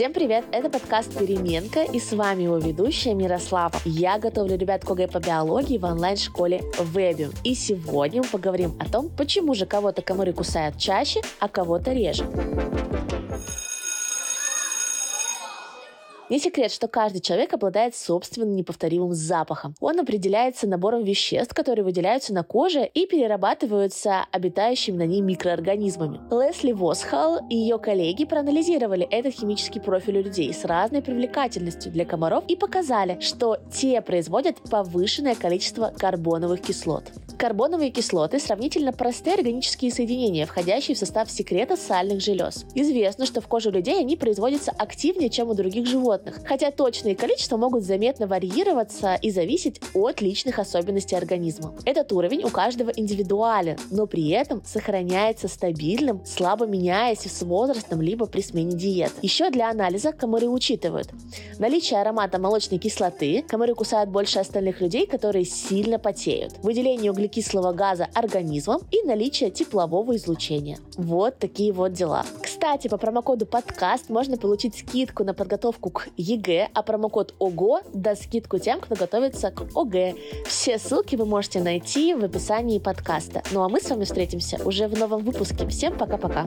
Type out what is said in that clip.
Всем привет! Это подкаст «Переменка» и с вами его ведущая Мирослава. Я готовлю ребят к ОГЭ по биологии в онлайн-школе Webium. И сегодня мы поговорим о том, почему же кого-то комары кусают чаще, а кого-то реже. Не секрет, что каждый человек обладает собственным неповторимым запахом. Он определяется набором веществ, которые выделяются на коже и перерабатываются обитающими на ней микроорганизмами. Лесли Восхал и ее коллеги проанализировали этот химический профиль у людей с разной привлекательностью для комаров и показали, что те производят повышенное количество карбоновых кислот. Карбоновые кислоты – сравнительно простые органические соединения, входящие в состав секрета сальных желез. Известно, что в коже людей они производятся активнее, чем у других животных, животных, хотя точные количества могут заметно варьироваться и зависеть от личных особенностей организма. Этот уровень у каждого индивидуален, но при этом сохраняется стабильным, слабо меняясь с возрастом либо при смене диет. Еще для анализа комары учитывают наличие аромата молочной кислоты, комары кусают больше остальных людей, которые сильно потеют, выделение углекислого газа организмом и наличие теплового излучения. Вот такие вот дела. Кстати, по промокоду подкаст можно получить скидку на подготовку к ЕГЭ, а промокод ОГО даст скидку тем, кто готовится к ОГЭ. Все ссылки вы можете найти в описании подкаста. Ну а мы с вами встретимся уже в новом выпуске. Всем пока-пока.